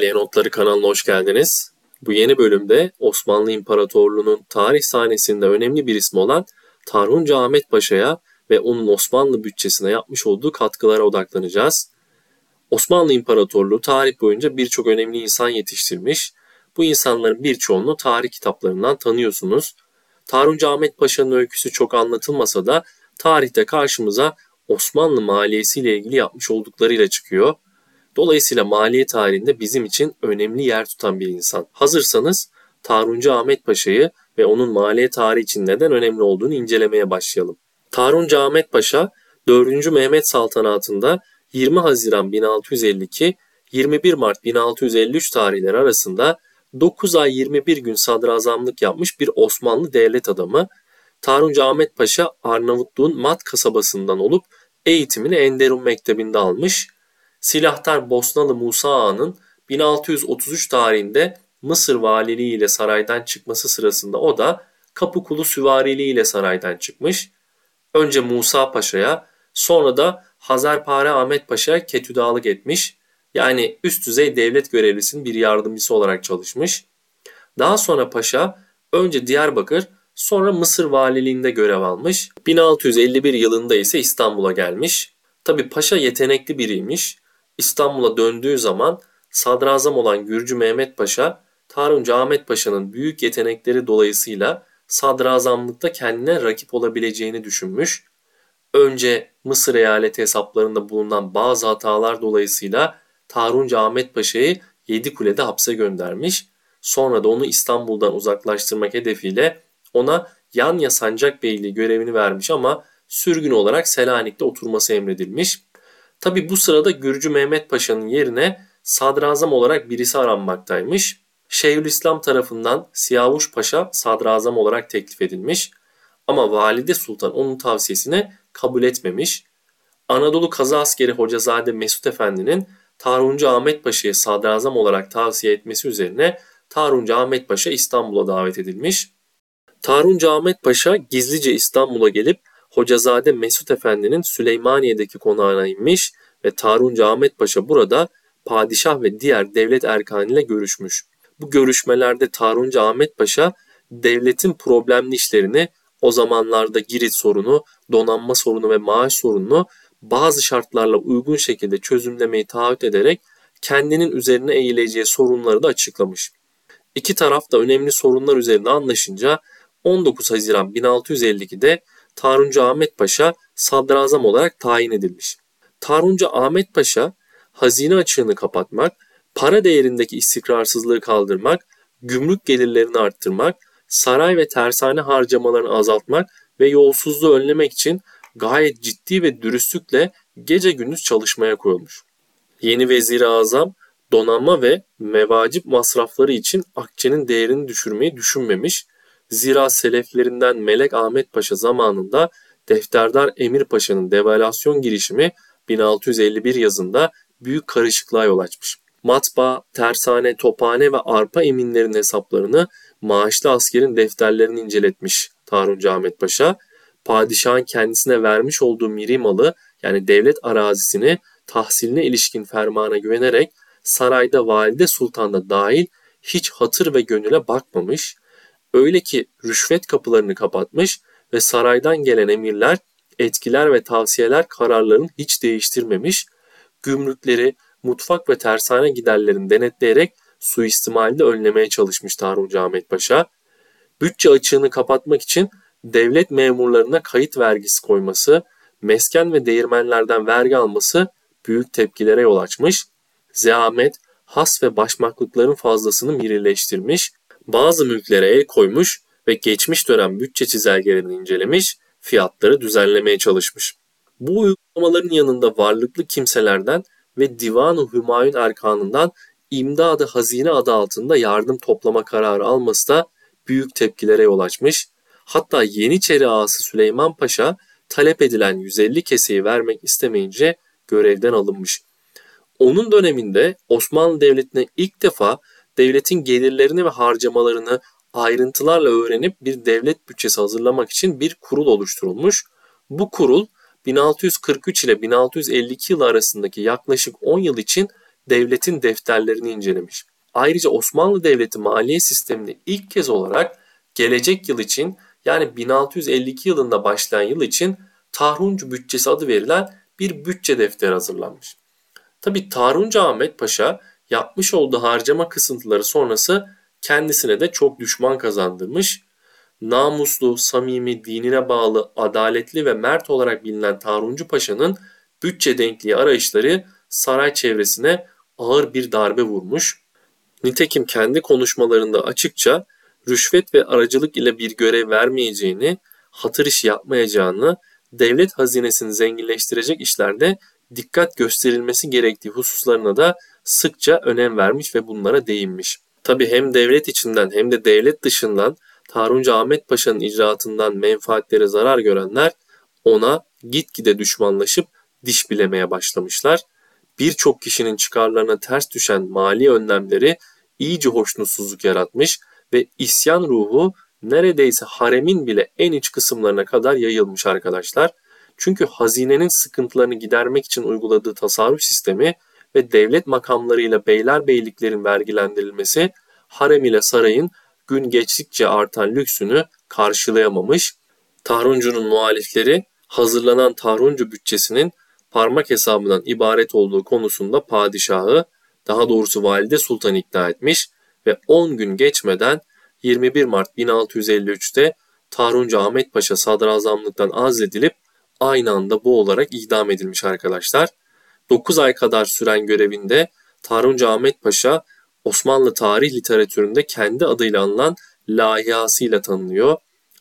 Maliye Notları kanalına hoş geldiniz. Bu yeni bölümde Osmanlı İmparatorluğu'nun tarih sahnesinde önemli bir ismi olan Tarhunca Ahmet Paşa'ya ve onun Osmanlı bütçesine yapmış olduğu katkılara odaklanacağız. Osmanlı İmparatorluğu tarih boyunca birçok önemli insan yetiştirmiş. Bu insanların birçoğunu tarih kitaplarından tanıyorsunuz. Tarhunca Ahmet Paşa'nın öyküsü çok anlatılmasa da tarihte karşımıza Osmanlı maliyesiyle ilgili yapmış olduklarıyla çıkıyor. Dolayısıyla maliye tarihinde bizim için önemli yer tutan bir insan. Hazırsanız Taruncu Ahmet Paşa'yı ve onun maliye tarihi için neden önemli olduğunu incelemeye başlayalım. Taruncu Ahmet Paşa 4. Mehmet saltanatında 20 Haziran 1652 21 Mart 1653 tarihleri arasında 9 ay 21 gün sadrazamlık yapmış bir Osmanlı devlet adamı. Taruncu Ahmet Paşa Arnavutluğun Mat kasabasından olup eğitimini Enderun Mektebi'nde almış. Silahtar Bosnalı Musa Ağa'nın 1633 tarihinde Mısır valiliği ile saraydan çıkması sırasında o da Kapıkulu süvariliği ile saraydan çıkmış. Önce Musa Paşa'ya sonra da Hazarpare Ahmet Paşa'ya ketüdalık etmiş. Yani üst düzey devlet görevlisinin bir yardımcısı olarak çalışmış. Daha sonra Paşa önce Diyarbakır sonra Mısır valiliğinde görev almış. 1651 yılında ise İstanbul'a gelmiş. Tabi Paşa yetenekli biriymiş. İstanbul'a döndüğü zaman sadrazam olan Gürcü Mehmet Paşa, Taruncu Ahmet Paşa'nın büyük yetenekleri dolayısıyla sadrazamlıkta kendine rakip olabileceğini düşünmüş. Önce Mısır eyaleti hesaplarında bulunan bazı hatalar dolayısıyla Taruncu Ahmet Paşa'yı Yedikule'de hapse göndermiş. Sonra da onu İstanbul'dan uzaklaştırmak hedefiyle ona Yanya Sancak Beyliği görevini vermiş ama sürgün olarak Selanik'te oturması emredilmiş. Tabi bu sırada Gürcü Mehmet Paşa'nın yerine sadrazam olarak birisi aranmaktaymış. Şeyhülislam tarafından Siyavuş Paşa sadrazam olarak teklif edilmiş ama Valide Sultan onun tavsiyesini kabul etmemiş. Anadolu Kazı Askeri Hocazade Mesut Efendi'nin Tarhuncu Ahmet Paşa'yı sadrazam olarak tavsiye etmesi üzerine Tarhuncu Ahmet Paşa İstanbul'a davet edilmiş. Tarhuncu Ahmet Paşa gizlice İstanbul'a gelip Hocazade Mesut Efendi'nin Süleymaniye'deki konağına inmiş ve Tarunca Ahmet Paşa burada padişah ve diğer devlet erkanıyla görüşmüş. Bu görüşmelerde Tarunca Ahmet Paşa devletin problemli işlerini o zamanlarda Girit sorunu, donanma sorunu ve maaş sorununu bazı şartlarla uygun şekilde çözümlemeyi taahhüt ederek kendinin üzerine eğileceği sorunları da açıklamış. İki taraf da önemli sorunlar üzerinde anlaşınca 19 Haziran 1652'de Taruncu Ahmet Paşa sadrazam olarak tayin edilmiş. Taruncu Ahmet Paşa hazine açığını kapatmak, para değerindeki istikrarsızlığı kaldırmak, gümrük gelirlerini arttırmak, saray ve tersane harcamalarını azaltmak ve yolsuzluğu önlemek için gayet ciddi ve dürüstlükle gece gündüz çalışmaya koyulmuş. Yeni vezir azam donanma ve mevacip masrafları için akçenin değerini düşürmeyi düşünmemiş Zira seleflerinden Melek Ahmet Paşa zamanında Defterdar Emir Paşa'nın devalüasyon girişimi 1651 yazında büyük karışıklığa yol açmış. Matbaa, tersane, tophane ve arpa eminlerin hesaplarını maaşlı askerin defterlerini inceletmiş Taruncu Ahmet Paşa. Padişahın kendisine vermiş olduğu miri malı yani devlet arazisini tahsiline ilişkin fermana güvenerek sarayda valide sultan da dahil hiç hatır ve gönüle bakmamış, Öyle ki rüşvet kapılarını kapatmış ve saraydan gelen emirler, etkiler ve tavsiyeler kararlarını hiç değiştirmemiş, gümrükleri, mutfak ve tersane giderlerini denetleyerek suistimali de önlemeye çalışmış Tarhuncu Ahmet Paşa. Bütçe açığını kapatmak için devlet memurlarına kayıt vergisi koyması, mesken ve değirmenlerden vergi alması büyük tepkilere yol açmış. Zehamet, has ve başmaklıkların fazlasını mirileştirmiş, bazı mülklere el koymuş ve geçmiş dönem bütçe çizelgelerini incelemiş, fiyatları düzenlemeye çalışmış. Bu uygulamaların yanında varlıklı kimselerden ve Divan-ı Hümayun Erkanı'ndan imdadı hazine adı altında yardım toplama kararı alması da büyük tepkilere yol açmış. Hatta Yeniçeri ağası Süleyman Paşa talep edilen 150 keseyi vermek istemeyince görevden alınmış. Onun döneminde Osmanlı Devleti'ne ilk defa devletin gelirlerini ve harcamalarını ayrıntılarla öğrenip bir devlet bütçesi hazırlamak için bir kurul oluşturulmuş. Bu kurul 1643 ile 1652 yıl arasındaki yaklaşık 10 yıl için devletin defterlerini incelemiş. Ayrıca Osmanlı Devleti maliye sistemini ilk kez olarak gelecek yıl için yani 1652 yılında başlayan yıl için Tahruncu bütçesi adı verilen bir bütçe defteri hazırlanmış. Tabi Taruncu Ahmet Paşa yapmış olduğu harcama kısıntıları sonrası kendisine de çok düşman kazandırmış. Namuslu, samimi, dinine bağlı, adaletli ve mert olarak bilinen Taruncu Paşa'nın bütçe denkliği arayışları saray çevresine ağır bir darbe vurmuş. Nitekim kendi konuşmalarında açıkça rüşvet ve aracılık ile bir görev vermeyeceğini, hatır işi yapmayacağını, devlet hazinesini zenginleştirecek işlerde dikkat gösterilmesi gerektiği hususlarına da sıkça önem vermiş ve bunlara değinmiş. Tabi hem devlet içinden hem de devlet dışından Tarunca Ahmet Paşa'nın icraatından menfaatlere zarar görenler ona gitgide düşmanlaşıp diş bilemeye başlamışlar. Birçok kişinin çıkarlarına ters düşen mali önlemleri iyice hoşnutsuzluk yaratmış ve isyan ruhu neredeyse haremin bile en iç kısımlarına kadar yayılmış arkadaşlar. Çünkü hazinenin sıkıntılarını gidermek için uyguladığı tasarruf sistemi ve devlet makamlarıyla beyler beyliklerin vergilendirilmesi harem ile sarayın gün geçtikçe artan lüksünü karşılayamamış. Tahruncu'nun muhalifleri hazırlanan Tahruncu bütçesinin parmak hesabından ibaret olduğu konusunda padişahı, daha doğrusu valide sultan ikna etmiş ve 10 gün geçmeden 21 Mart 1653'te Tahruncu Ahmet Paşa sadrazamlıktan azledilip aynı anda bu olarak idam edilmiş arkadaşlar. 9 ay kadar süren görevinde Tarunca Ahmet Paşa Osmanlı tarih literatüründe kendi adıyla anılan layihasıyla tanınıyor.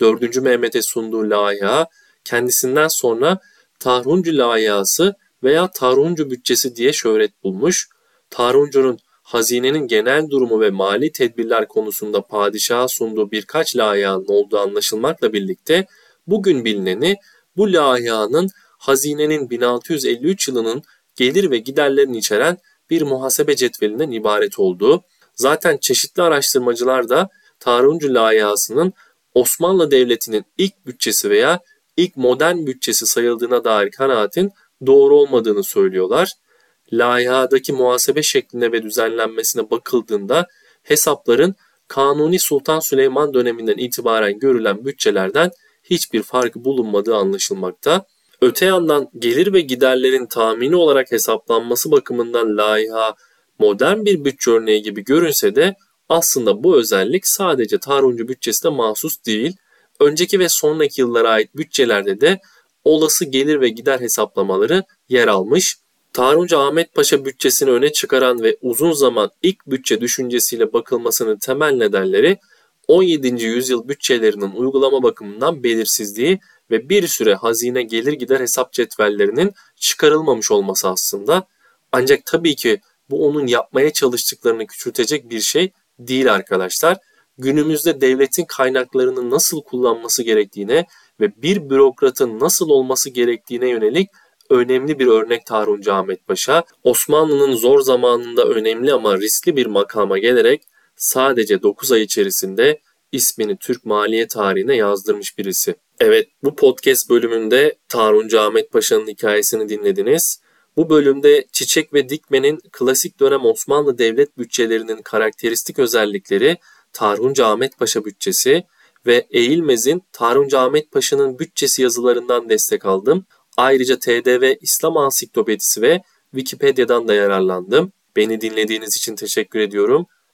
4. Mehmet'e sunduğu layiha kendisinden sonra Tarhuncu layihası veya Tarhuncu bütçesi diye şöhret bulmuş. Tarhuncu'nun hazinenin genel durumu ve mali tedbirler konusunda padişaha sunduğu birkaç layihanın olduğu anlaşılmakla birlikte bugün bilineni bu layihanın hazinenin 1653 yılının gelir ve giderlerini içeren bir muhasebe cetvelinden ibaret olduğu, zaten çeşitli araştırmacılar da Tarhuncu layihasının Osmanlı Devleti'nin ilk bütçesi veya ilk modern bütçesi sayıldığına dair kanaatin doğru olmadığını söylüyorlar. Layihadaki muhasebe şekline ve düzenlenmesine bakıldığında hesapların Kanuni Sultan Süleyman döneminden itibaren görülen bütçelerden hiçbir farkı bulunmadığı anlaşılmakta. Öte yandan gelir ve giderlerin tahmini olarak hesaplanması bakımından laiha modern bir bütçe örneği gibi görünse de aslında bu özellik sadece Tarhuncu bütçesine mahsus değil. Önceki ve sonraki yıllara ait bütçelerde de olası gelir ve gider hesaplamaları yer almış. Tarhuncu Ahmet Paşa bütçesini öne çıkaran ve uzun zaman ilk bütçe düşüncesiyle bakılmasının temel nedenleri 17. yüzyıl bütçelerinin uygulama bakımından belirsizliği ve bir süre hazine gelir gider hesap cetvellerinin çıkarılmamış olması aslında. Ancak tabii ki bu onun yapmaya çalıştıklarını küçültecek bir şey değil arkadaşlar. Günümüzde devletin kaynaklarını nasıl kullanması gerektiğine ve bir bürokratın nasıl olması gerektiğine yönelik önemli bir örnek Taruncu Ahmet Paşa. Osmanlı'nın zor zamanında önemli ama riskli bir makama gelerek sadece 9 ay içerisinde ismini Türk maliye tarihine yazdırmış birisi. Evet bu podcast bölümünde Taruncu Ahmet Paşa'nın hikayesini dinlediniz. Bu bölümde Çiçek ve Dikmen'in klasik dönem Osmanlı devlet bütçelerinin karakteristik özellikleri Tarhuncu Ahmet Paşa bütçesi ve Eğilmez'in Tarhuncu Ahmet Paşa'nın bütçesi yazılarından destek aldım. Ayrıca TDV İslam Ansiklopedisi ve Wikipedia'dan da yararlandım. Beni dinlediğiniz için teşekkür ediyorum.